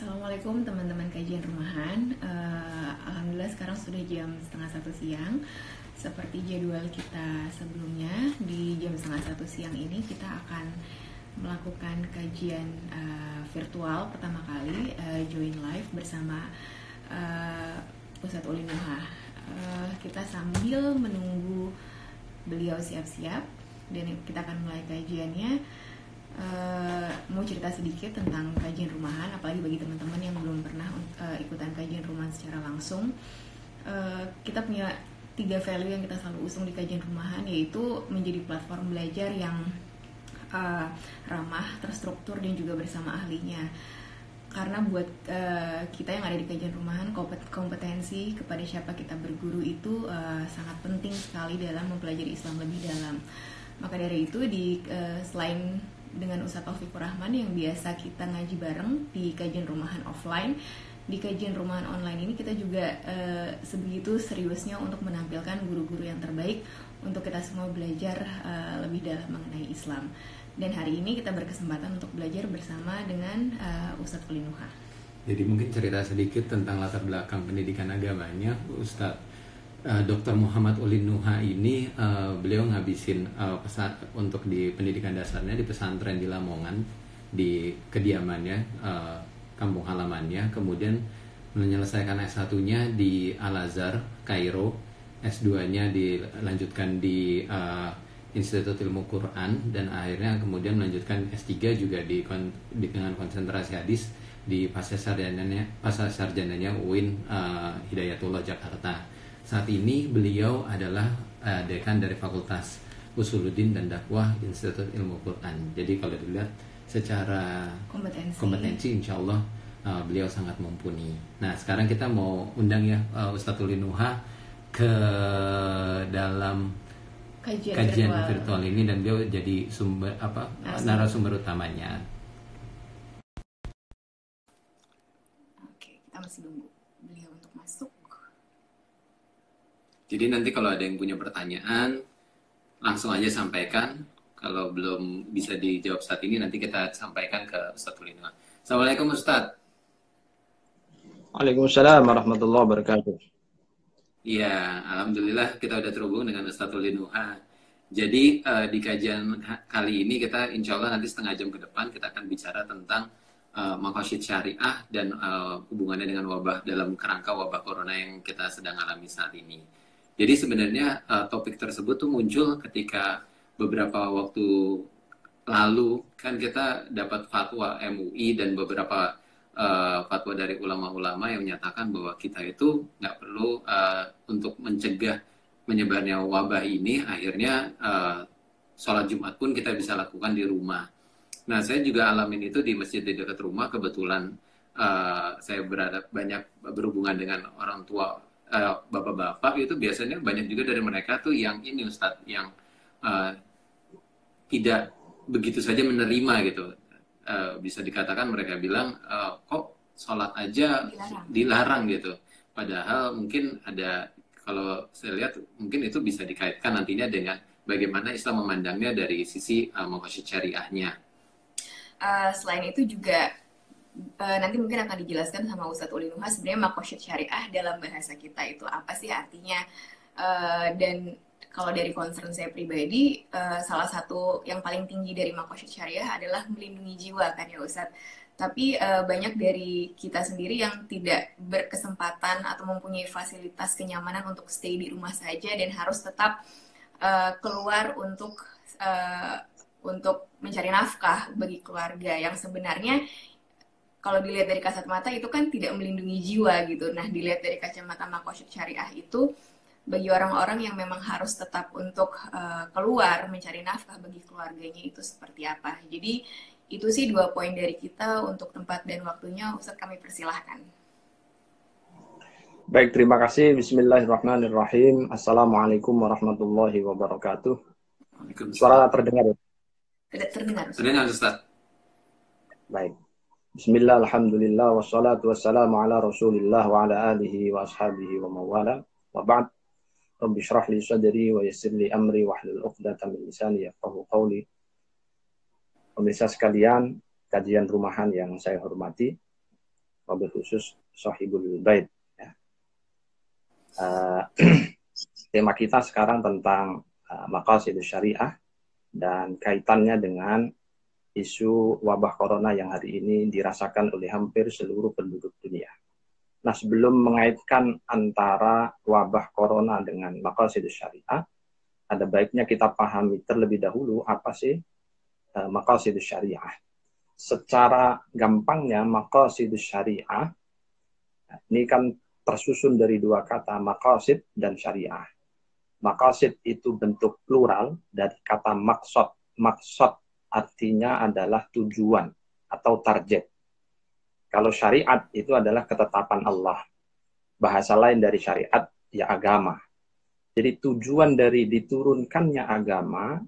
Assalamualaikum teman-teman kajian rumahan. Uh, Alhamdulillah sekarang sudah jam setengah satu siang. Seperti jadwal kita sebelumnya di jam setengah satu siang ini kita akan melakukan kajian uh, virtual pertama kali uh, join live bersama uh, Pusat Uli Nuha. Uh, kita sambil menunggu beliau siap-siap dan kita akan mulai kajiannya uh, mau cerita sedikit tentang kajian rumahan, apalagi bagi teman-teman yang belum pernah uh, ikutan kajian rumahan secara langsung. Uh, kita punya tiga value yang kita selalu usung di kajian rumahan, yaitu menjadi platform belajar yang uh, ramah, terstruktur dan juga bersama ahlinya. Karena buat uh, kita yang ada di kajian rumahan, kompetensi kepada siapa kita berguru itu uh, sangat penting sekali dalam mempelajari Islam lebih dalam. Maka dari itu di uh, selain dengan Ustadz Taufikur Rahman yang biasa kita ngaji bareng di kajian rumahan offline. Di kajian rumahan online ini kita juga uh, sebegitu seriusnya untuk menampilkan guru-guru yang terbaik untuk kita semua belajar uh, lebih dalam mengenai Islam. Dan hari ini kita berkesempatan untuk belajar bersama dengan uh, Ustadz Kulinuha. Jadi mungkin cerita sedikit tentang latar belakang pendidikan agamanya Ustadz uh, Dr. Muhammad Ulin Nuha ini uh, beliau ngabisin uh, pesan untuk di pendidikan dasarnya di pesantren di Lamongan di kediamannya uh, kampung halamannya. Kemudian menyelesaikan S1-nya di Al Azhar Kairo. S2-nya dilanjutkan di uh, Institut Ilmu Quran. Dan akhirnya kemudian melanjutkan S3 juga di, di dengan konsentrasi hadis di pasar sarjananya pasar sarjananya UIN uh, Hidayatullah Jakarta saat ini beliau adalah uh, dekan dari Fakultas Usuluddin dan Dakwah Institut Ilmu Quran. Jadi kalau dilihat secara kompetensi, kompetensi insya Allah uh, beliau sangat mumpuni. Nah sekarang kita mau undang ya uh, Ustadz Ulinuha ke dalam kajian, kajian virtual. virtual ini dan beliau jadi sumber apa narasumber, narasumber utamanya. Oke, kita masih nunggu. Jadi nanti kalau ada yang punya pertanyaan, langsung aja sampaikan. Kalau belum bisa dijawab saat ini, nanti kita sampaikan ke Ustadz Tulino. Assalamualaikum Ustadz. Waalaikumsalam warahmatullahi wabarakatuh. Iya, Alhamdulillah kita udah terhubung dengan Ustadz Tulinuha. Jadi uh, di kajian kali ini kita insya Allah nanti setengah jam ke depan kita akan bicara tentang uh, makosid syariah dan uh, hubungannya dengan wabah dalam kerangka wabah corona yang kita sedang alami saat ini. Jadi sebenarnya uh, topik tersebut tuh muncul ketika beberapa waktu lalu kan kita dapat fatwa MUI dan beberapa uh, fatwa dari ulama-ulama yang menyatakan bahwa kita itu nggak perlu uh, untuk mencegah menyebarnya wabah ini akhirnya uh, sholat Jumat pun kita bisa lakukan di rumah. Nah saya juga alamin itu di masjid di dekat rumah kebetulan uh, saya berada banyak berhubungan dengan orang tua eh, bapak-bapak itu biasanya banyak juga dari mereka tuh yang ini Ustadz yang uh, tidak begitu saja menerima gitu uh, bisa dikatakan mereka bilang uh, kok sholat aja dilarang. dilarang gitu padahal mungkin ada kalau saya lihat mungkin itu bisa dikaitkan nantinya dengan bagaimana Islam memandangnya dari sisi uh, syariahnya. Uh, selain itu juga uh, nanti mungkin akan dijelaskan sama Ustadz Ulinuha sebenarnya makosyid syariah dalam bahasa kita itu apa sih artinya. Uh, dan kalau dari concern saya pribadi uh, salah satu yang paling tinggi dari makosyid syariah adalah melindungi jiwa kan ya Ustadz? Tapi banyak dari kita sendiri yang tidak berkesempatan atau mempunyai fasilitas kenyamanan untuk stay di rumah saja dan harus tetap keluar untuk untuk mencari nafkah bagi keluarga. Yang sebenarnya kalau dilihat dari kasat mata itu kan tidak melindungi jiwa gitu. Nah, dilihat dari kacamata makosyid syariah itu bagi orang-orang yang memang harus tetap untuk uh, keluar mencari nafkah bagi keluarganya itu seperti apa. Jadi itu sih dua poin dari kita untuk tempat dan waktunya Ustaz kami persilahkan. Baik, terima kasih. Bismillahirrahmanirrahim. Assalamualaikum warahmatullahi wabarakatuh. Suara terdengar ya? Terdengar. Terdengar, Ustaz. Baik. Bismillah, alhamdulillah, wassalatu wassalamu ala rasulillah wa ala alihi wa ashabihi wa mawala. Wa ba'd. Rabbi syrah li sadri wa yassir li amri wa hlul uqdata min lisani yafqahu qawli. Pemirsa sekalian, kajian rumahan yang saya hormati. wabil khusus sahibul bait. Ya. Uh, tema kita sekarang tentang uh, maqasid syariah dan kaitannya dengan isu wabah corona yang hari ini dirasakan oleh hampir seluruh penduduk dunia. Nah, sebelum mengaitkan antara wabah corona dengan maqasid syariah, ada baiknya kita pahami terlebih dahulu apa sih uh, maqasid syariah. Secara gampangnya maqasid syariah ini kan tersusun dari dua kata maqasid dan syariah. Maqasid itu bentuk plural dari kata maksud. Maksud artinya adalah tujuan atau target. Kalau syariat itu adalah ketetapan Allah. Bahasa lain dari syariat ya agama. Jadi tujuan dari diturunkannya agama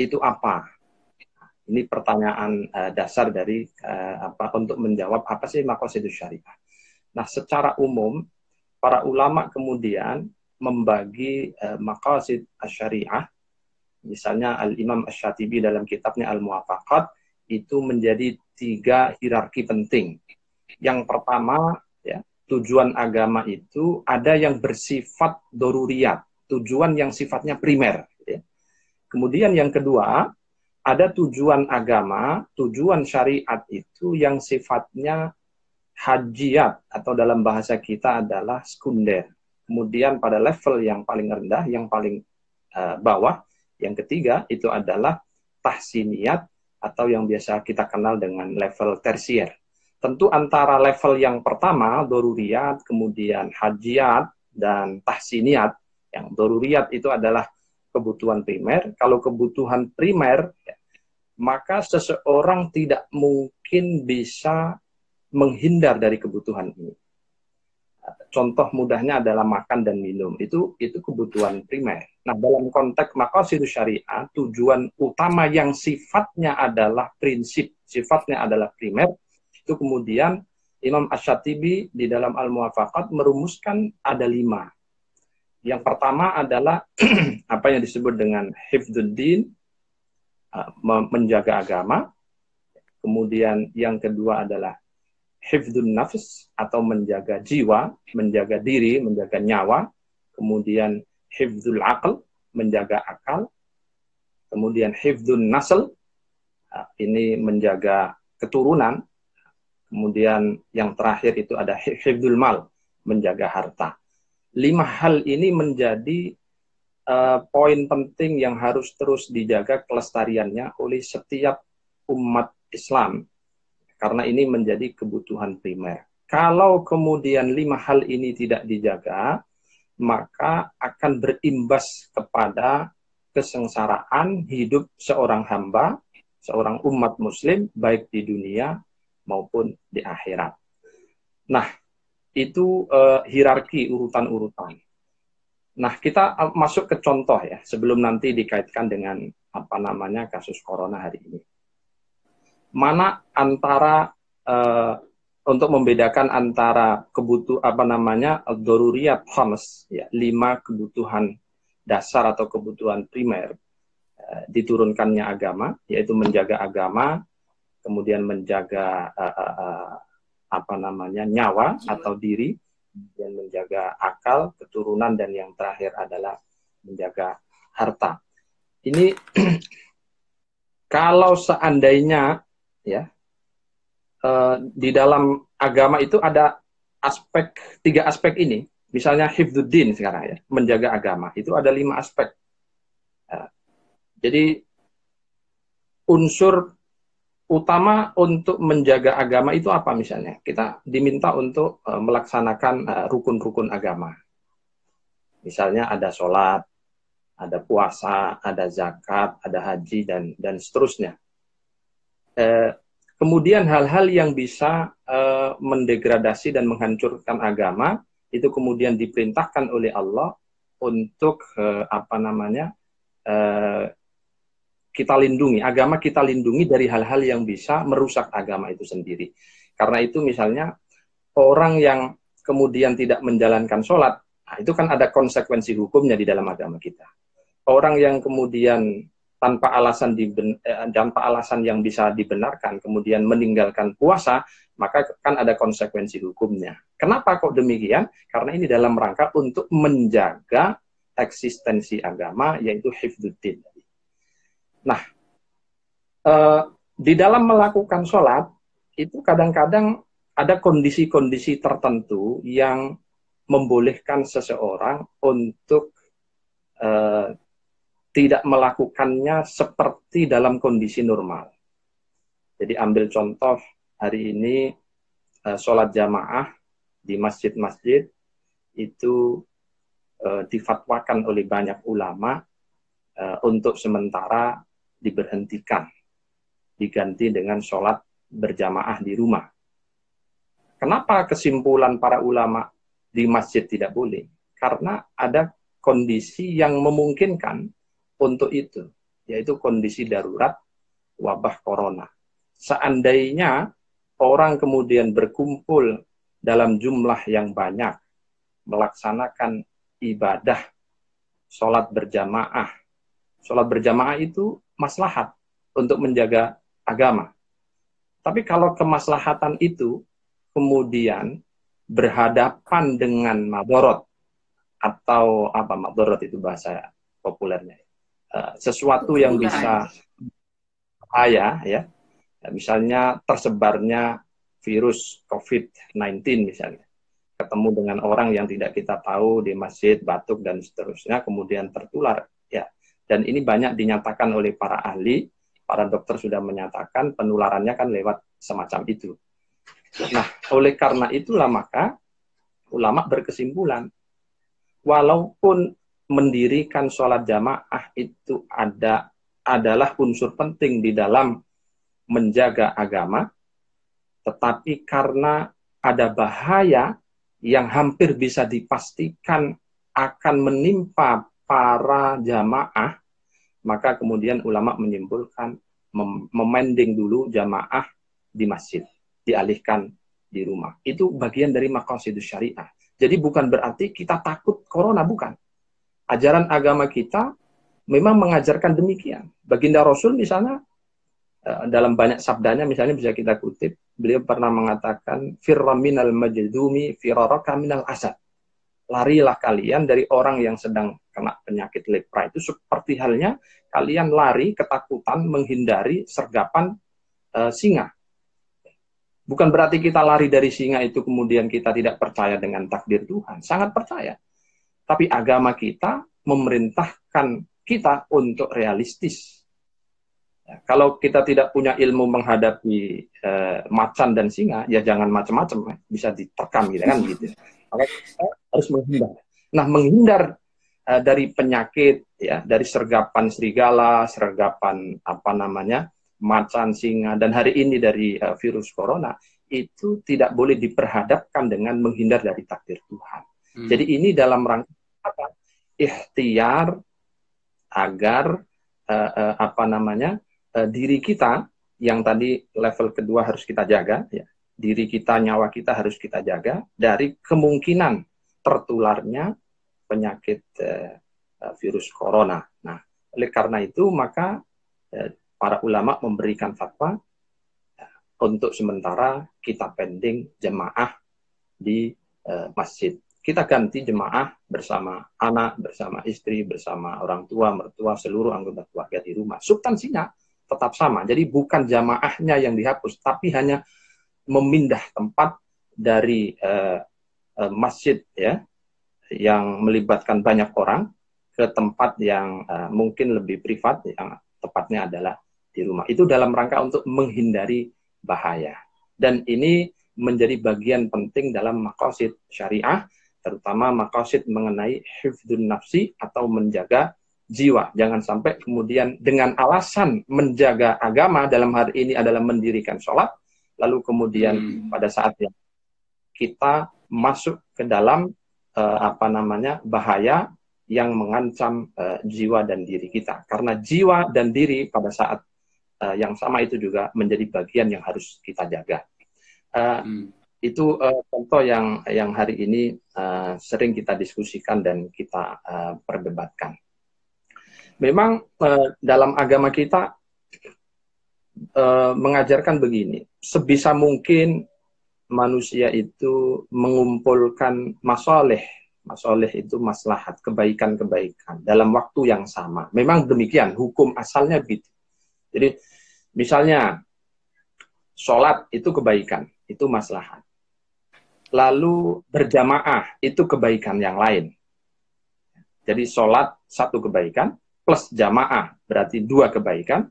itu apa? Ini pertanyaan uh, dasar dari uh, apa untuk menjawab apa sih makosidus syariah. Nah, secara umum para ulama kemudian membagi uh, maqasid syariah misalnya Al-Imam Ash-Shatibi dalam kitabnya Al-Muwafaqat itu menjadi tiga hierarki penting. Yang pertama, ya, tujuan agama itu ada yang bersifat doruriat, tujuan yang sifatnya primer. Ya. Kemudian yang kedua, ada tujuan agama, tujuan syariat itu yang sifatnya hajiat atau dalam bahasa kita adalah sekunder. Kemudian pada level yang paling rendah, yang paling uh, bawah, yang ketiga itu adalah tahsiniat atau yang biasa kita kenal dengan level tersier. Tentu antara level yang pertama, doruriat, kemudian hajiat, dan tahsiniat. Yang doruriat itu adalah kebutuhan primer. Kalau kebutuhan primer, ya, maka seseorang tidak mungkin bisa menghindar dari kebutuhan ini contoh mudahnya adalah makan dan minum. Itu itu kebutuhan primer. Nah, dalam konteks maqasid syariah, tujuan utama yang sifatnya adalah prinsip, sifatnya adalah primer, itu kemudian Imam Ash-Shatibi di dalam Al-Muwafaqat merumuskan ada lima. Yang pertama adalah apa yang disebut dengan hifduddin, uh, menjaga agama. Kemudian yang kedua adalah hifdun nafs atau menjaga jiwa, menjaga diri, menjaga nyawa, kemudian hifdul akal, menjaga akal, kemudian hifdun nasl, ah, ini menjaga keturunan, kemudian yang terakhir itu ada hifdul mal, menjaga harta. Lima hal ini menjadi uh, poin penting yang harus terus dijaga kelestariannya oleh setiap umat Islam karena ini menjadi kebutuhan primer. Kalau kemudian lima hal ini tidak dijaga, maka akan berimbas kepada kesengsaraan hidup seorang hamba, seorang umat muslim, baik di dunia maupun di akhirat. Nah, itu uh, hierarki urutan-urutan. Nah, kita uh, masuk ke contoh ya, sebelum nanti dikaitkan dengan apa namanya kasus corona hari ini mana antara uh, untuk membedakan antara kebutuh apa namanya doruriat khams ya lima kebutuhan dasar atau kebutuhan primer uh, diturunkannya agama yaitu menjaga agama kemudian menjaga uh, uh, uh, apa namanya nyawa atau diri dan menjaga akal keturunan dan yang terakhir adalah menjaga harta. Ini kalau seandainya ya uh, di dalam agama itu ada aspek tiga aspek ini. Misalnya hifduddin sekarang ya menjaga agama. Itu ada lima aspek. Uh, jadi unsur utama untuk menjaga agama itu apa misalnya? Kita diminta untuk uh, melaksanakan rukun-rukun uh, agama. Misalnya ada sholat ada puasa ada zakat ada haji dan dan seterusnya. Eh, kemudian hal-hal yang bisa eh, mendegradasi dan menghancurkan agama itu kemudian diperintahkan oleh Allah untuk eh, apa namanya eh, kita lindungi agama kita lindungi dari hal-hal yang bisa merusak agama itu sendiri. Karena itu misalnya orang yang kemudian tidak menjalankan sholat nah itu kan ada konsekuensi hukumnya di dalam agama kita. Orang yang kemudian tanpa alasan diben, eh, tanpa alasan yang bisa dibenarkan kemudian meninggalkan puasa maka kan ada konsekuensi hukumnya. Kenapa kok demikian? Karena ini dalam rangka untuk menjaga eksistensi agama yaitu hifduddin. Nah, eh, di dalam melakukan sholat itu kadang-kadang ada kondisi-kondisi tertentu yang membolehkan seseorang untuk eh, tidak melakukannya seperti dalam kondisi normal. Jadi ambil contoh hari ini uh, sholat jamaah di masjid-masjid itu uh, difatwakan oleh banyak ulama uh, untuk sementara diberhentikan, diganti dengan sholat berjamaah di rumah. Kenapa kesimpulan para ulama di masjid tidak boleh? Karena ada kondisi yang memungkinkan untuk itu, yaitu kondisi darurat wabah corona. Seandainya orang kemudian berkumpul dalam jumlah yang banyak, melaksanakan ibadah, sholat berjamaah. Sholat berjamaah itu maslahat untuk menjaga agama. Tapi kalau kemaslahatan itu kemudian berhadapan dengan madorot atau apa madorot itu bahasa populernya Eh, sesuatu yang bisa bahaya ya. ya misalnya tersebarnya virus COVID-19 misalnya. Ketemu dengan orang yang tidak kita tahu di masjid batuk dan seterusnya kemudian tertular ya. Dan ini banyak dinyatakan oleh para ahli. Para dokter sudah menyatakan penularannya kan lewat semacam itu. Nah oleh karena itulah maka ulama berkesimpulan walaupun mendirikan sholat jamaah itu ada adalah unsur penting di dalam menjaga agama, tetapi karena ada bahaya yang hampir bisa dipastikan akan menimpa para jamaah, maka kemudian ulama menyimpulkan mem memending dulu jamaah di masjid, dialihkan di rumah. Itu bagian dari maqasidus syariah. Jadi bukan berarti kita takut corona, bukan ajaran agama kita memang mengajarkan demikian. Baginda Rasul misalnya eh, dalam banyak sabdanya misalnya bisa kita kutip, beliau pernah mengatakan firra minal majdumi firaraka minal asad. Larilah kalian dari orang yang sedang kena penyakit lepra itu seperti halnya kalian lari ketakutan menghindari sergapan uh, singa. Bukan berarti kita lari dari singa itu kemudian kita tidak percaya dengan takdir Tuhan, sangat percaya. Tapi agama kita memerintahkan kita untuk realistis. Ya, kalau kita tidak punya ilmu menghadapi eh, macan dan singa, ya jangan macam-macam, ya. bisa diterkam gitu kan gitu. Maka kita harus menghindar. Nah, menghindar eh, dari penyakit ya, dari sergapan serigala, sergapan apa namanya? macan, singa dan hari ini dari uh, virus corona itu tidak boleh diperhadapkan dengan menghindar dari takdir Tuhan. Hmm. Jadi ini dalam rangka apa? Ikhtiar agar uh, uh, apa namanya uh, diri kita yang tadi level kedua harus kita jaga, ya. diri kita, nyawa kita harus kita jaga dari kemungkinan tertularnya penyakit uh, virus corona. Nah, oleh karena itu maka uh, para ulama memberikan fatwa untuk sementara kita pending jemaah di uh, masjid kita ganti jemaah bersama anak, bersama istri, bersama orang tua, mertua, seluruh anggota keluarga di rumah. Substansinya tetap sama. Jadi bukan jamaahnya yang dihapus, tapi hanya memindah tempat dari uh, uh, masjid ya yang melibatkan banyak orang ke tempat yang uh, mungkin lebih privat yang tepatnya adalah di rumah. Itu dalam rangka untuk menghindari bahaya. Dan ini menjadi bagian penting dalam makosid syariah terutama makosid mengenai hifdun nafsi atau menjaga jiwa. Jangan sampai kemudian dengan alasan menjaga agama dalam hari ini adalah mendirikan sholat, lalu kemudian hmm. pada saat yang kita masuk ke dalam uh, apa namanya bahaya yang mengancam uh, jiwa dan diri kita. Karena jiwa dan diri pada saat uh, yang sama itu juga menjadi bagian yang harus kita jaga. Uh, hmm itu uh, contoh yang yang hari ini uh, sering kita diskusikan dan kita uh, perdebatkan. memang uh, dalam agama kita uh, mengajarkan begini, sebisa mungkin manusia itu mengumpulkan masoleh, masoleh itu maslahat, kebaikan-kebaikan dalam waktu yang sama. Memang demikian, hukum asalnya begitu. Jadi misalnya sholat itu kebaikan, itu maslahat. Lalu berjamaah itu kebaikan yang lain. Jadi sholat satu kebaikan, plus jamaah berarti dua kebaikan,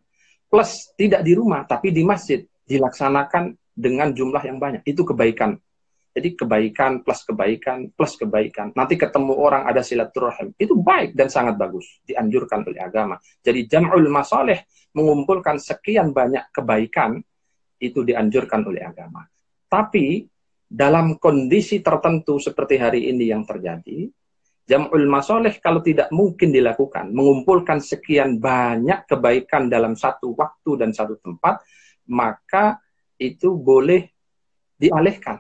plus tidak di rumah tapi di masjid dilaksanakan dengan jumlah yang banyak. Itu kebaikan. Jadi kebaikan plus kebaikan plus kebaikan. Nanti ketemu orang ada silaturahim. Itu baik dan sangat bagus. Dianjurkan oleh agama. Jadi jam'ul masaleh mengumpulkan sekian banyak kebaikan itu dianjurkan oleh agama. Tapi dalam kondisi tertentu seperti hari ini yang terjadi, Jam'ul masoleh kalau tidak mungkin dilakukan, mengumpulkan sekian banyak kebaikan dalam satu waktu dan satu tempat, maka itu boleh dialihkan.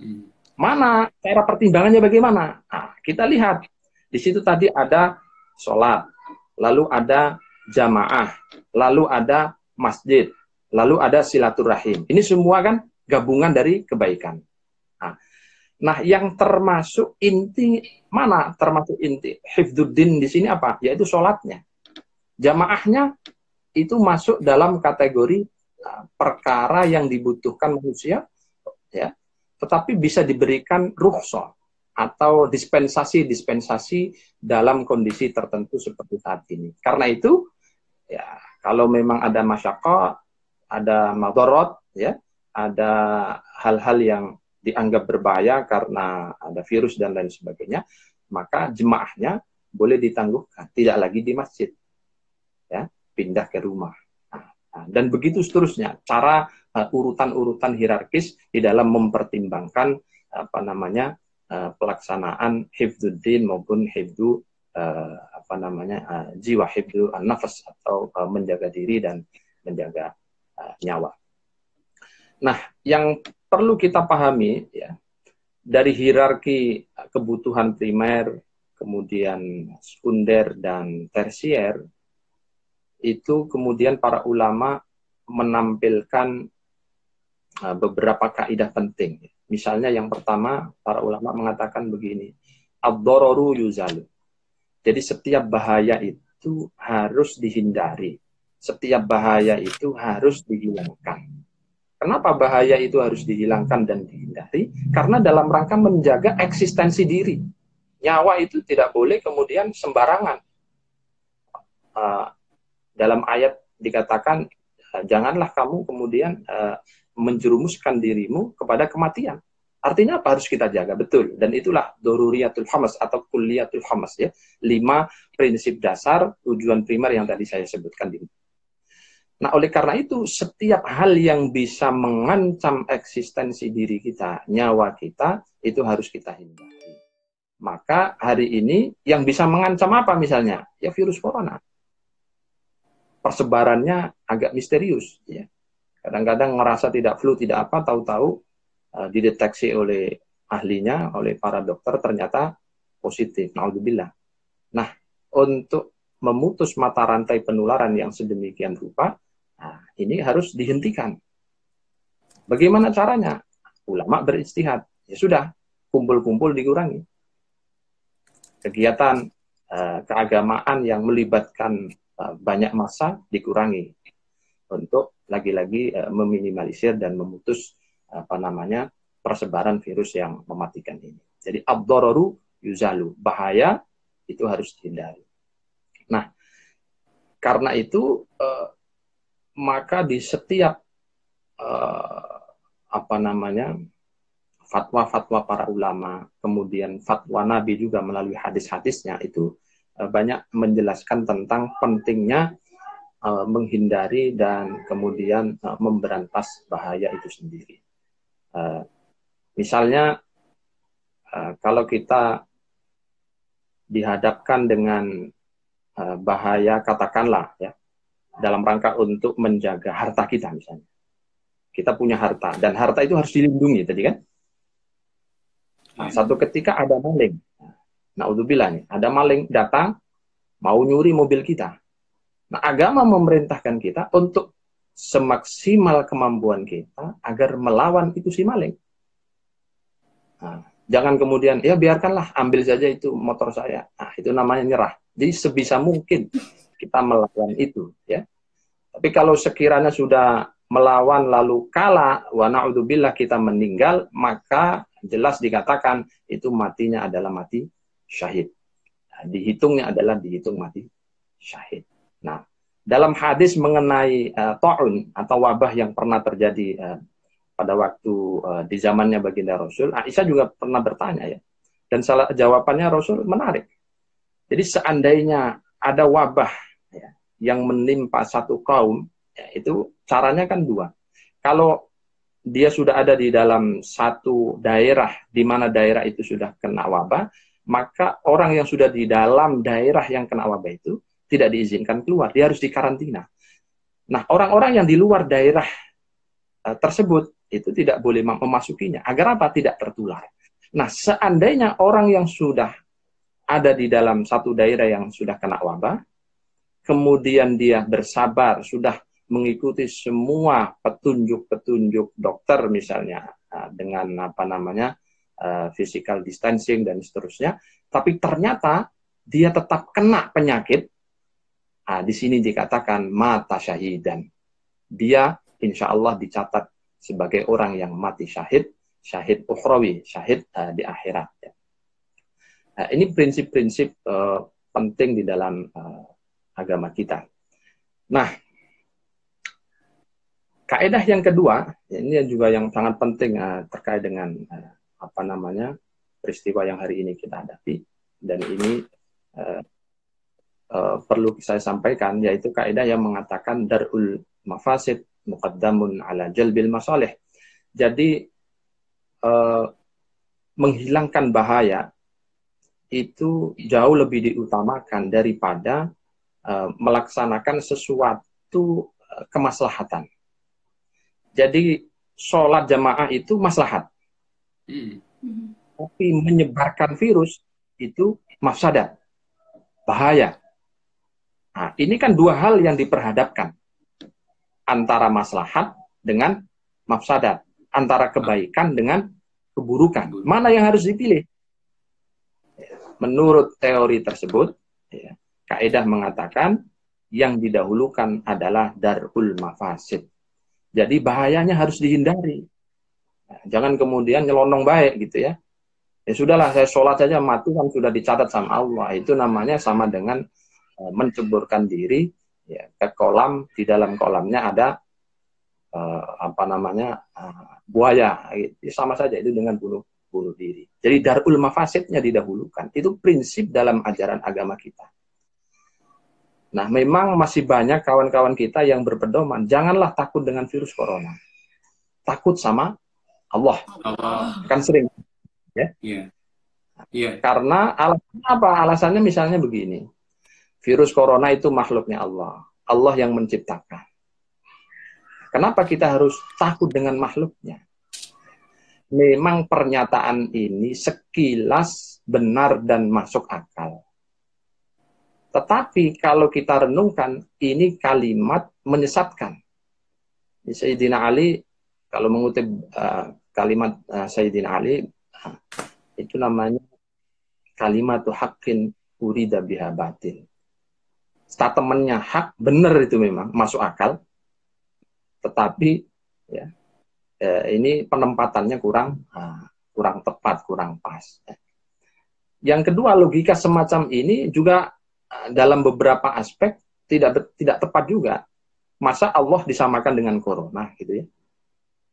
Hmm. Mana cara pertimbangannya bagaimana? Nah, kita lihat di situ tadi ada sholat, lalu ada jamaah, lalu ada masjid, lalu ada silaturahim. Ini semua kan gabungan dari kebaikan. Nah, yang termasuk inti mana termasuk inti hifduddin di sini apa? Yaitu sholatnya. Jamaahnya itu masuk dalam kategori uh, perkara yang dibutuhkan manusia, ya, tetapi bisa diberikan rukhsah atau dispensasi-dispensasi dalam kondisi tertentu seperti saat ini. Karena itu, ya, kalau memang ada masyarakat, ada madorot, ya, ada hal-hal yang dianggap berbahaya karena ada virus dan lain sebagainya, maka jemaahnya boleh ditangguhkan, tidak lagi di masjid, ya pindah ke rumah. Nah, dan begitu seterusnya, cara uh, urutan-urutan hierarkis di dalam mempertimbangkan apa namanya uh, pelaksanaan hifduddin maupun hifdu uh, apa namanya uh, jiwa hifdu nafas atau uh, menjaga diri dan menjaga uh, nyawa. Nah, yang perlu kita pahami ya dari hierarki kebutuhan primer, kemudian sekunder dan tersier itu kemudian para ulama menampilkan uh, beberapa kaidah penting. Misalnya yang pertama para ulama mengatakan begini, ad yuzalu. Jadi setiap bahaya itu harus dihindari. Setiap bahaya itu harus dihilangkan. Kenapa bahaya itu harus dihilangkan dan dihindari? Karena dalam rangka menjaga eksistensi diri. Nyawa itu tidak boleh kemudian sembarangan. Uh, dalam ayat dikatakan, uh, janganlah kamu kemudian uh, menjerumuskan dirimu kepada kematian. Artinya apa harus kita jaga betul dan itulah doruriyatul hamas atau kuliyatul hamas ya lima prinsip dasar tujuan primer yang tadi saya sebutkan di Nah, oleh karena itu, setiap hal yang bisa mengancam eksistensi diri kita, nyawa kita, itu harus kita hindari. Maka hari ini yang bisa mengancam apa misalnya? Ya virus corona. Persebarannya agak misterius. Ya. Kadang-kadang ngerasa tidak flu, tidak apa, tahu-tahu uh, dideteksi oleh ahlinya, oleh para dokter, ternyata positif. Naudzubillah. Nah, untuk memutus mata rantai penularan yang sedemikian rupa, Nah, ini harus dihentikan. Bagaimana caranya? Ulama beristihad. Ya sudah, kumpul-kumpul dikurangi. Kegiatan uh, keagamaan yang melibatkan uh, banyak masa dikurangi untuk lagi-lagi uh, meminimalisir dan memutus apa namanya persebaran virus yang mematikan ini. Jadi abdororu yuzalu bahaya itu harus dihindari. Nah, karena itu maka di setiap uh, apa namanya fatwa-fatwa para ulama, kemudian fatwa Nabi juga melalui hadis-hadisnya itu uh, banyak menjelaskan tentang pentingnya uh, menghindari dan kemudian uh, memberantas bahaya itu sendiri. Uh, misalnya uh, kalau kita dihadapkan dengan bahaya katakanlah ya dalam rangka untuk menjaga harta kita misalnya. Kita punya harta dan harta itu harus dilindungi tadi kan. Nah, satu ketika ada maling. Nah, udzubillah nih, ada maling datang mau nyuri mobil kita. Nah, agama memerintahkan kita untuk semaksimal kemampuan kita agar melawan itu si maling. Nah, jangan kemudian ya biarkanlah ambil saja itu motor saya. Nah, itu namanya nyerah. Jadi sebisa mungkin kita melawan itu ya. Tapi kalau sekiranya sudah melawan lalu kalah wa na'udzubillah kita meninggal maka jelas dikatakan itu matinya adalah mati syahid. Nah, dihitungnya adalah dihitung mati syahid. Nah, dalam hadis mengenai uh, ta'un atau wabah yang pernah terjadi uh, pada waktu uh, di zamannya baginda Rasul, Aisyah juga pernah bertanya ya. Dan salah jawabannya Rasul menarik. Jadi seandainya ada wabah yang menimpa satu kaum, ya, itu caranya kan dua. Kalau dia sudah ada di dalam satu daerah di mana daerah itu sudah kena wabah, maka orang yang sudah di dalam daerah yang kena wabah itu tidak diizinkan keluar, dia harus dikarantina. Nah, orang-orang yang di luar daerah uh, tersebut itu tidak boleh memasukinya. Agar apa? Tidak tertular. Nah, seandainya orang yang sudah ada di dalam satu daerah yang sudah kena wabah, kemudian dia bersabar, sudah mengikuti semua petunjuk-petunjuk dokter misalnya uh, dengan apa namanya uh, physical distancing dan seterusnya, tapi ternyata dia tetap kena penyakit, Nah, di sini dikatakan mata syahidan. Dia insya Allah dicatat sebagai orang yang mati syahid, syahid ukhrawi, syahid uh, di akhirat. Nah, ini prinsip-prinsip uh, penting di dalam agama kita. Nah, kaedah yang kedua, ya, ini juga yang sangat penting uh, terkait dengan uh, apa namanya peristiwa yang hari ini kita hadapi, dan ini uh, uh, perlu saya sampaikan yaitu kaidah yang mengatakan darul mafasid muqaddamun ala jalbil masalih. Jadi uh, menghilangkan bahaya itu jauh lebih diutamakan daripada uh, melaksanakan sesuatu uh, kemaslahatan. Jadi sholat jamaah itu maslahat. Hmm. Tapi menyebarkan virus itu mafsadat. Bahaya. Nah, ini kan dua hal yang diperhadapkan antara maslahat dengan mafsadat, antara kebaikan dengan keburukan. Mana yang harus dipilih? Menurut teori tersebut, ya, kaidah mengatakan yang didahulukan adalah darul mafasid. Jadi bahayanya harus dihindari. Nah, jangan kemudian nyelonong baik gitu ya. Ya sudahlah saya sholat saja mati kan sudah dicatat sama Allah. Itu namanya sama dengan Eh, menceburkan diri ya, ke kolam di dalam kolamnya ada uh, apa namanya uh, buaya itu sama saja itu dengan bunuh bunuh diri jadi darul mafasidnya didahulukan itu prinsip dalam ajaran agama kita nah memang masih banyak kawan-kawan kita yang berpedoman janganlah takut dengan virus corona takut sama Allah, Allah. kan sering ya yeah. Yeah. karena alasannya apa alasannya misalnya begini Virus corona itu makhluknya Allah. Allah yang menciptakan. Kenapa kita harus takut dengan makhluknya? Memang pernyataan ini sekilas benar dan masuk akal. Tetapi kalau kita renungkan, ini kalimat menyesatkan. Sayyidina Ali, kalau mengutip uh, kalimat uh, Sayyidina Ali, uh, itu namanya kalimat haqqin urida biha batin statementnya hak benar itu memang masuk akal tetapi ya eh, ini penempatannya kurang ah, kurang tepat kurang pas ya. yang kedua logika semacam ini juga ah, dalam beberapa aspek tidak tidak tepat juga. Masa Allah disamakan dengan corona gitu ya.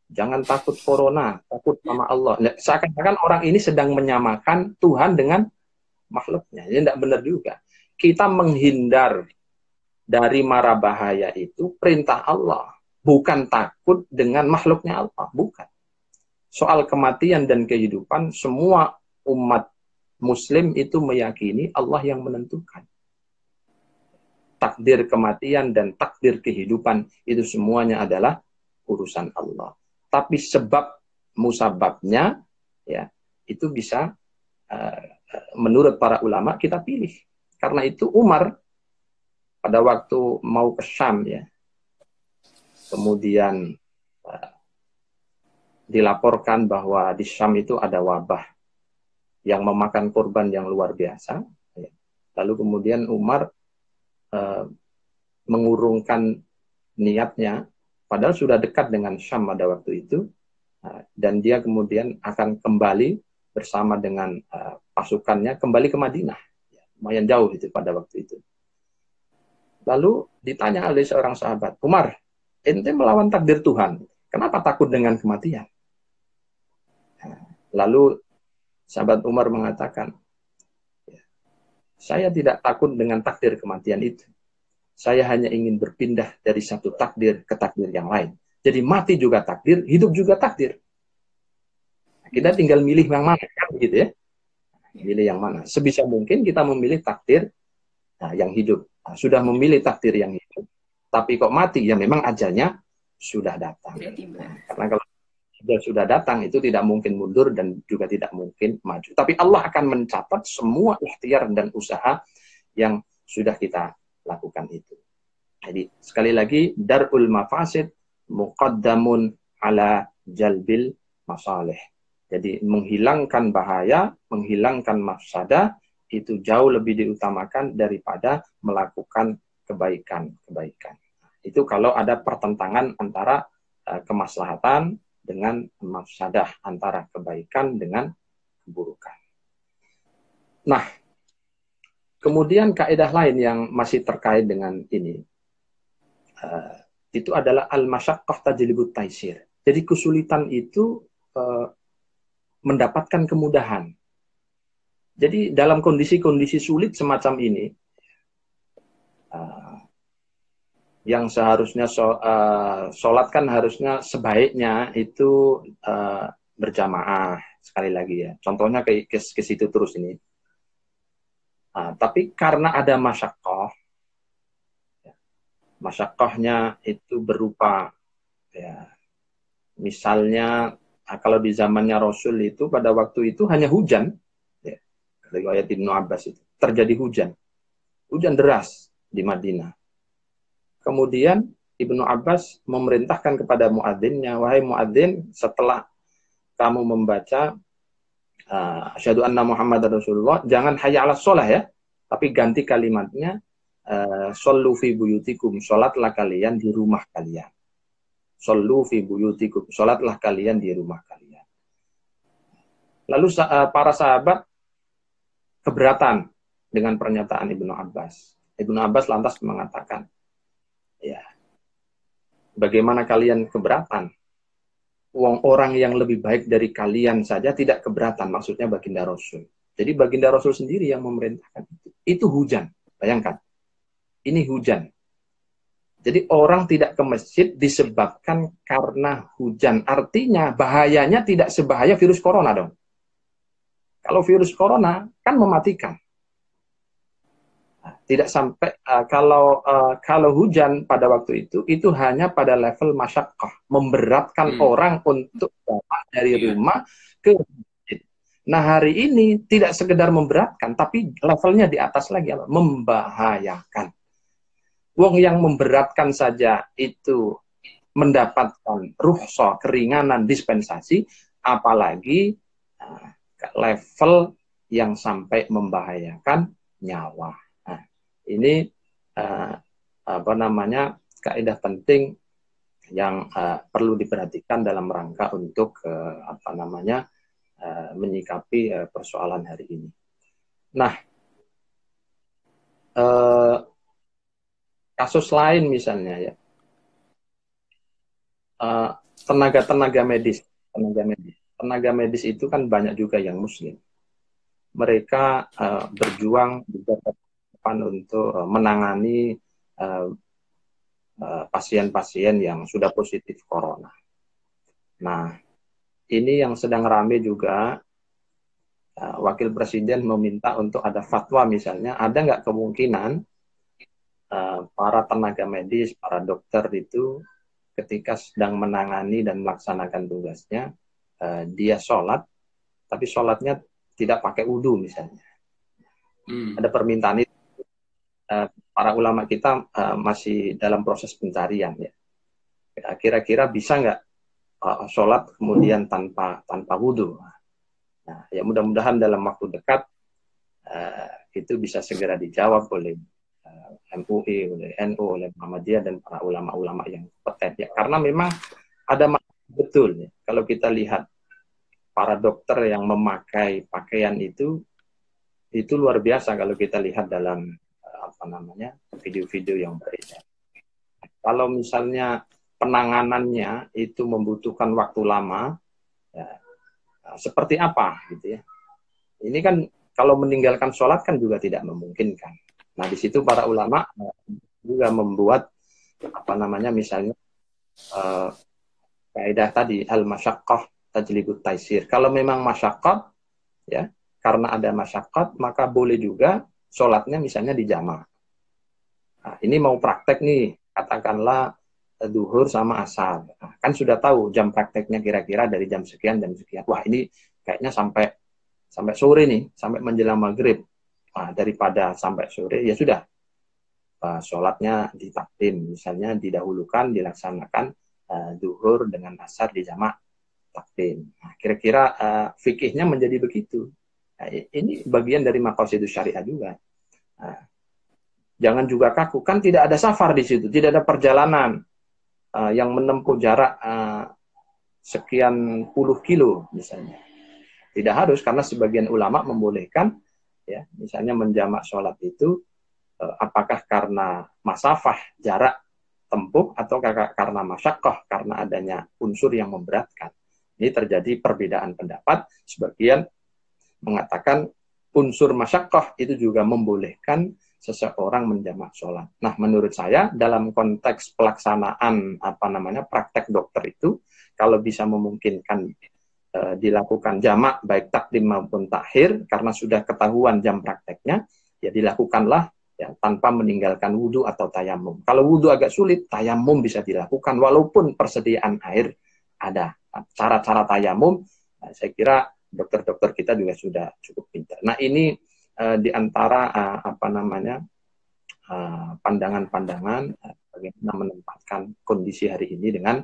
Jangan takut corona takut sama Allah. Seakan-akan orang ini sedang menyamakan Tuhan dengan makhluknya. Ini tidak benar juga. Kita menghindar dari mara bahaya itu perintah Allah, bukan takut dengan makhluknya Allah, bukan. Soal kematian dan kehidupan, semua umat muslim itu meyakini Allah yang menentukan. Takdir kematian dan takdir kehidupan itu semuanya adalah urusan Allah. Tapi sebab musababnya ya itu bisa uh, menurut para ulama kita pilih Karena itu Umar pada waktu mau ke Syam ya, kemudian uh, dilaporkan bahwa di Syam itu ada wabah yang memakan korban yang luar biasa. Ya. Lalu kemudian Umar uh, mengurungkan niatnya, padahal sudah dekat dengan Syam pada waktu itu, uh, dan dia kemudian akan kembali bersama dengan uh, pasukannya kembali ke Madinah. Ya, lumayan jauh itu pada waktu itu. Lalu ditanya oleh seorang sahabat, Umar, ente melawan takdir Tuhan, kenapa takut dengan kematian? Lalu sahabat Umar mengatakan, ya, saya tidak takut dengan takdir kematian itu. Saya hanya ingin berpindah dari satu takdir ke takdir yang lain. Jadi mati juga takdir, hidup juga takdir. Kita tinggal milih yang mana, kan gitu ya. Milih yang mana. Sebisa mungkin kita memilih takdir nah, yang hidup. Nah, sudah memilih takdir yang hidup, tapi kok mati, ya memang ajalnya sudah datang. Nah, karena kalau sudah sudah datang itu tidak mungkin mundur dan juga tidak mungkin maju. Tapi Allah akan mencatat semua ikhtiar dan usaha yang sudah kita lakukan itu. Jadi sekali lagi darul mafasid muqaddamun ala jalbil masalih. Jadi menghilangkan bahaya, menghilangkan mafsadah itu jauh lebih diutamakan daripada melakukan kebaikan-kebaikan. Itu kalau ada pertentangan antara uh, kemaslahatan dengan mafsadah, antara kebaikan dengan keburukan. Nah, kemudian kaidah lain yang masih terkait dengan ini uh, itu adalah al-masyaqqah tajlibut taisir. Jadi kesulitan itu uh, mendapatkan kemudahan. Jadi dalam kondisi-kondisi sulit semacam ini, uh, yang seharusnya uh, sholat kan harusnya sebaiknya itu uh, berjamaah sekali lagi ya. Contohnya ke, ke, ke situ terus ini. Uh, tapi karena ada masyakoh, ya, masyakohnya itu berupa ya, misalnya kalau di zamannya Rasul itu pada waktu itu hanya hujan, riwayat Ibnu Abbas itu terjadi hujan. Hujan deras di Madinah. Kemudian Ibnu Abbas memerintahkan kepada muadzinnya, wahai muadzin, setelah kamu membaca uh, asyhadu anna Muhammad Rasulullah, jangan hanya ala sholah ya, tapi ganti kalimatnya uh, sallu fi buyutikum, sholatlah kalian di rumah kalian. Sallu fi buyutikum, sholatlah kalian di rumah kalian. Lalu uh, para sahabat keberatan dengan pernyataan Ibnu Abbas. Ibnu Abbas lantas mengatakan, ya, bagaimana kalian keberatan? Uang orang yang lebih baik dari kalian saja tidak keberatan, maksudnya baginda Rasul. Jadi baginda Rasul sendiri yang memerintahkan itu. Itu hujan, bayangkan. Ini hujan. Jadi orang tidak ke masjid disebabkan karena hujan. Artinya bahayanya tidak sebahaya virus corona dong. Kalau virus corona kan mematikan. Tidak sampai uh, kalau uh, kalau hujan pada waktu itu itu hanya pada level masyakkah, memberatkan hmm. orang untuk datang dari yeah. rumah ke masjid. Nah hari ini tidak sekedar memberatkan, tapi levelnya di atas lagi apa? Membahayakan. Wong yang memberatkan saja itu mendapatkan ruhsah, keringanan, dispensasi, apalagi nah, level yang sampai membahayakan nyawa. Ini uh, apa namanya kaidah penting yang uh, perlu diperhatikan dalam rangka untuk uh, apa namanya uh, menyikapi uh, persoalan hari ini. Nah, uh, kasus lain misalnya ya uh, medis, tenaga medis tenaga medis itu kan banyak juga yang muslim. Mereka uh, berjuang juga depan untuk uh, menangani pasien-pasien uh, uh, yang sudah positif corona. Nah, ini yang sedang rame juga uh, wakil presiden meminta untuk ada fatwa misalnya, ada nggak kemungkinan uh, para tenaga medis, para dokter itu ketika sedang menangani dan melaksanakan tugasnya uh, dia sholat, tapi sholatnya tidak pakai wudhu misalnya. Hmm. Ada permintaan itu. Uh, para ulama kita uh, masih dalam proses pencarian ya. Kira-kira bisa nggak uh, sholat kemudian tanpa tanpa wudhu? Nah, ya mudah-mudahan dalam waktu dekat itu bisa segera dijawab oleh MUI, oleh NU, oleh Muhammadiyah dan para ulama-ulama yang kompeten ya. Karena memang ada betul ya. Kalau kita lihat para dokter yang memakai pakaian itu itu luar biasa kalau kita lihat dalam apa namanya video-video yang beredar. Kalau misalnya penanganannya itu membutuhkan waktu lama, ya, seperti apa gitu ya? Ini kan kalau meninggalkan sholat kan juga tidak memungkinkan. Nah di situ para ulama eh, juga membuat apa namanya misalnya uh, kaidah tadi al masyakkah tajlibut taisir. Kalau memang masyakkah ya karena ada masyakkah maka boleh juga sholatnya misalnya di jamaah. Nah, ini mau praktek nih, katakanlah eh, duhur sama asar. Nah, kan sudah tahu jam prakteknya kira-kira dari jam sekian dan sekian. Wah ini kayaknya sampai sampai sore nih, sampai menjelang maghrib. Nah, daripada sampai sore ya sudah. Uh, sholatnya ditakdim, misalnya didahulukan, dilaksanakan uh, duhur dengan asar di jamaah takdim. Nah, kira-kira uh, fikihnya menjadi begitu. Nah, ini bagian dari itu syariah juga. Nah, jangan juga kaku, kan tidak ada safar di situ, tidak ada perjalanan uh, yang menempuh jarak uh, sekian puluh kilo misalnya. Tidak harus karena sebagian ulama membolehkan ya, misalnya menjamak sholat itu uh, apakah karena masafah jarak tempuh atau karena masyakoh karena adanya unsur yang memberatkan. Ini terjadi perbedaan pendapat. Sebagian mengatakan unsur masyakoh itu juga membolehkan seseorang menjamak sholat. Nah, menurut saya dalam konteks pelaksanaan apa namanya praktek dokter itu, kalau bisa memungkinkan e, dilakukan jamak baik takdim maupun takhir karena sudah ketahuan jam prakteknya, ya dilakukanlah ya tanpa meninggalkan wudhu atau tayamum. Kalau wudhu agak sulit, tayamum bisa dilakukan walaupun persediaan air ada. Cara-cara tayamum, nah, saya kira dokter-dokter kita juga sudah cukup pintar. Nah ini uh, di antara uh, apa namanya eh, pandangan-pandangan uh, bagaimana menempatkan kondisi hari ini dengan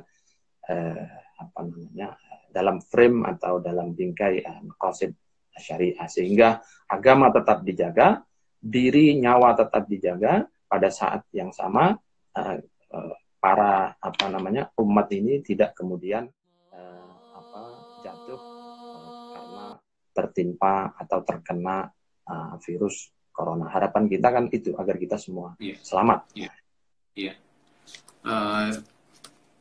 uh, apa namanya dalam frame atau dalam bingkai uh, syariah. Sehingga agama tetap dijaga, diri nyawa tetap dijaga pada saat yang sama uh, uh, para apa namanya umat ini tidak kemudian tertimpa atau terkena uh, virus corona. Harapan kita kan itu agar kita semua yeah. selamat. Iya. Yeah. Yeah. Uh,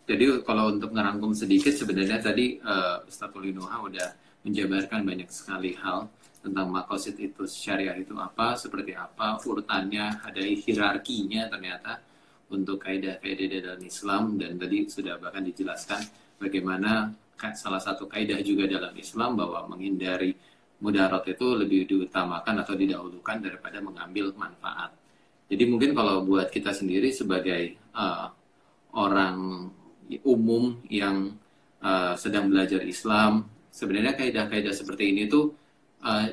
jadi kalau untuk ngerangkum sedikit sebenarnya tadi uh, Ustaz Ulinoha udah menjabarkan banyak sekali hal tentang makosid itu syariah itu apa, seperti apa, urutannya, ada hierarkinya ternyata untuk kaidah-kaidah dalam Islam dan tadi sudah bahkan dijelaskan bagaimana salah satu kaidah juga dalam Islam bahwa menghindari mudarat itu lebih diutamakan atau didahulukan daripada mengambil manfaat. Jadi mungkin kalau buat kita sendiri sebagai uh, orang umum yang uh, sedang belajar Islam, sebenarnya kaidah-kaidah seperti ini tuh uh,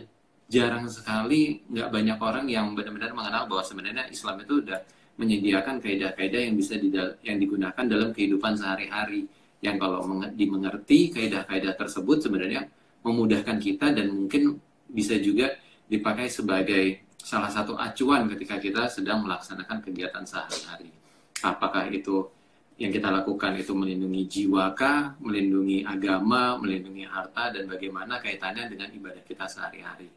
jarang sekali nggak banyak orang yang benar-benar mengenal bahwa sebenarnya Islam itu udah menyediakan kaidah-kaidah yang bisa yang digunakan dalam kehidupan sehari-hari yang kalau dimengerti kaidah-kaidah tersebut sebenarnya memudahkan kita dan mungkin bisa juga dipakai sebagai salah satu acuan ketika kita sedang melaksanakan kegiatan sehari-hari. Apakah itu yang kita lakukan itu melindungi jiwa kah, melindungi agama, melindungi harta, dan bagaimana kaitannya dengan ibadah kita sehari-hari.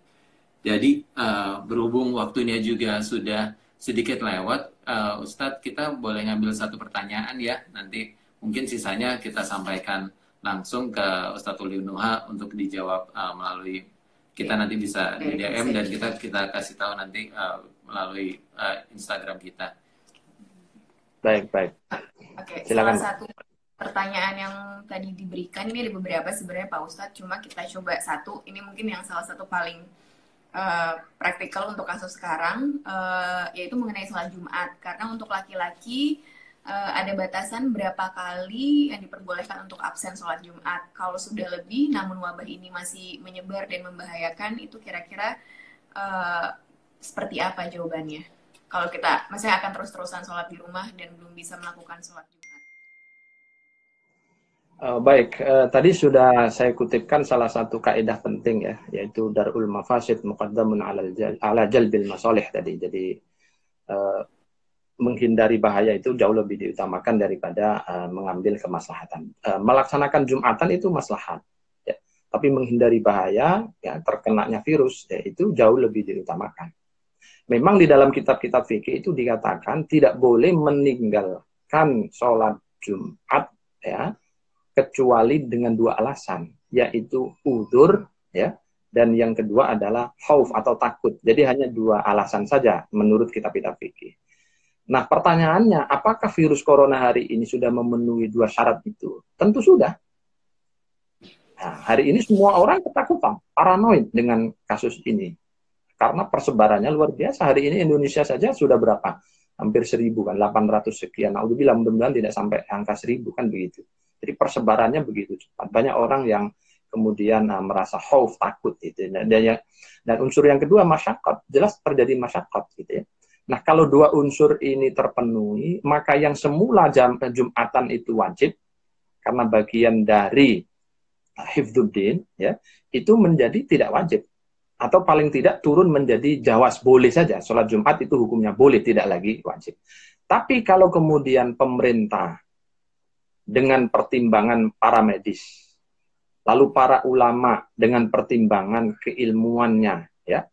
Jadi uh, berhubung waktunya juga sudah sedikit lewat, uh, Ustadz kita boleh ngambil satu pertanyaan ya nanti Mungkin sisanya kita sampaikan langsung ke Ustadz Nuha untuk dijawab uh, melalui kita nanti bisa di DM dan kita kita kasih tahu nanti uh, melalui uh, Instagram kita. Baik, baik. Oke, Silakan. salah satu pertanyaan yang tadi diberikan ini ada beberapa sebenarnya Pak Ustadz, cuma kita coba satu. Ini mungkin yang salah satu paling uh, praktikal untuk kasus sekarang, uh, yaitu mengenai sholat Jumat. Karena untuk laki-laki uh, ada batasan berapa kali yang diperbolehkan untuk absen sholat Jumat. Kalau sudah lebih, namun wabah ini masih menyebar dan membahayakan, itu kira-kira uh, seperti apa jawabannya? kalau kita masih akan terus-terusan sholat di rumah dan belum bisa melakukan sholat Jumat. Uh, baik, uh, tadi sudah saya kutipkan salah satu kaidah penting ya, yaitu darul mafasid muqaddamun ala, jal, ala jalbil masoleh tadi. Jadi uh, menghindari bahaya itu jauh lebih diutamakan daripada uh, mengambil kemaslahatan. Uh, melaksanakan jumatan itu maslahat, ya. tapi menghindari bahaya, ya terkenanya virus, ya, itu jauh lebih diutamakan. Memang di dalam kitab-kitab fikih itu dikatakan tidak boleh meninggalkan sholat Jumat ya kecuali dengan dua alasan, yaitu udur ya dan yang kedua adalah khauf atau takut. Jadi hanya dua alasan saja menurut kitab-kitab fikih. Nah, pertanyaannya, apakah virus corona hari ini sudah memenuhi dua syarat itu? Tentu sudah. Nah, hari ini semua orang ketakutan, paranoid dengan kasus ini. Karena persebarannya luar biasa. Hari ini Indonesia saja sudah berapa? Hampir seribu kan, 800 sekian. Nah, bilang mudah-mudahan tidak sampai angka seribu kan begitu. Jadi persebarannya begitu cepat. Banyak orang yang kemudian uh, merasa khauf, takut gitu. Dan, dan, dan unsur yang kedua masyarakat, jelas terjadi masyarakat gitu ya. Nah, kalau dua unsur ini terpenuhi, maka yang semula jam, Jumatan itu wajib karena bagian dari hifdzuddin ya, itu menjadi tidak wajib atau paling tidak turun menjadi jawas boleh saja sholat Jumat itu hukumnya boleh tidak lagi wajib. Tapi kalau kemudian pemerintah dengan pertimbangan para medis, lalu para ulama dengan pertimbangan keilmuannya, ya,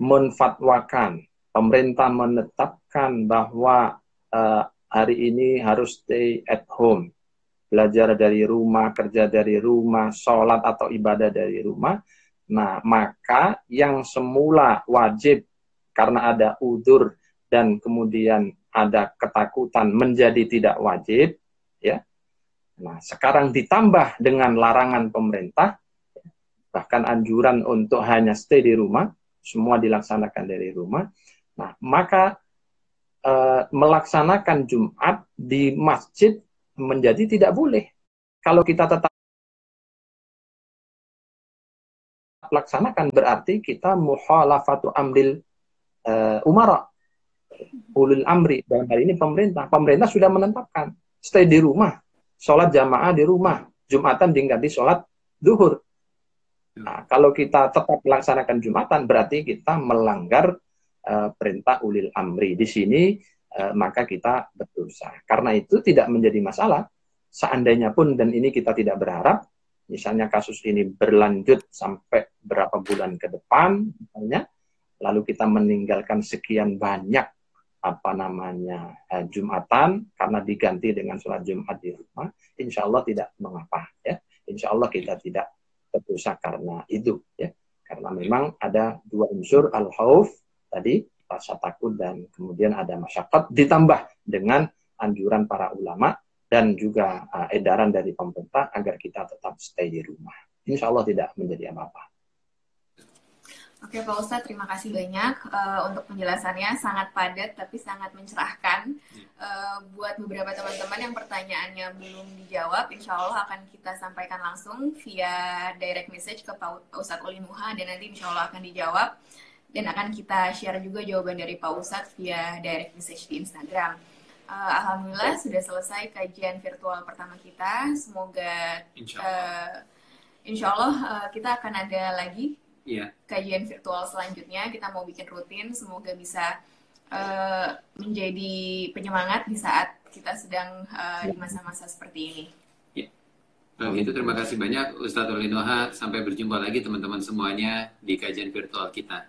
menfatwakan, pemerintah menetapkan bahwa uh, hari ini harus stay at home, belajar dari rumah, kerja dari rumah, sholat atau ibadah dari rumah, Nah, maka yang semula wajib karena ada udur dan kemudian ada ketakutan menjadi tidak wajib, ya. Nah, sekarang ditambah dengan larangan pemerintah, bahkan anjuran untuk hanya stay di rumah, semua dilaksanakan dari rumah. Nah, maka e, melaksanakan Jumat di masjid menjadi tidak boleh. Kalau kita tetap laksanakan berarti kita muhalafatu amril uh, umara ulul amri. Dalam hal ini pemerintah. Pemerintah sudah menetapkan stay di rumah sholat jamaah di rumah jumatan diganti sholat duhur. Nah kalau kita tetap melaksanakan jumatan berarti kita melanggar uh, perintah ulil amri. Di sini uh, maka kita berdosa. Karena itu tidak menjadi masalah. Seandainya pun dan ini kita tidak berharap misalnya kasus ini berlanjut sampai berapa bulan ke depan, misalnya, lalu kita meninggalkan sekian banyak apa namanya eh, jumatan karena diganti dengan sholat jumat di rumah, insya Allah tidak mengapa ya, insya Allah kita tidak berdosa karena itu ya, karena memang ada dua unsur al khawf tadi rasa takut dan kemudian ada masyarakat ditambah dengan anjuran para ulama dan juga uh, edaran dari pemerintah agar kita tetap stay di rumah. Insya Allah tidak menjadi apa-apa. Oke Pak Ustadz, terima kasih banyak uh, untuk penjelasannya sangat padat tapi sangat mencerahkan. Uh, buat beberapa teman-teman yang pertanyaannya belum dijawab, insya Allah akan kita sampaikan langsung via direct message ke Pak Ustadz Olinuha dan nanti insya Allah akan dijawab dan akan kita share juga jawaban dari Pak Ustadz via direct message di Instagram uh, alhamdulillah sudah selesai kajian virtual pertama kita. Semoga insya Allah, uh, insya Allah uh, kita akan ada lagi yeah. kajian virtual selanjutnya. Kita mau bikin rutin. Semoga bisa uh, menjadi penyemangat di saat kita sedang uh, di masa-masa seperti ini. Yeah. Nah, itu terima kasih banyak Ustadz Olinoha. Sampai berjumpa lagi teman-teman semuanya di kajian virtual kita.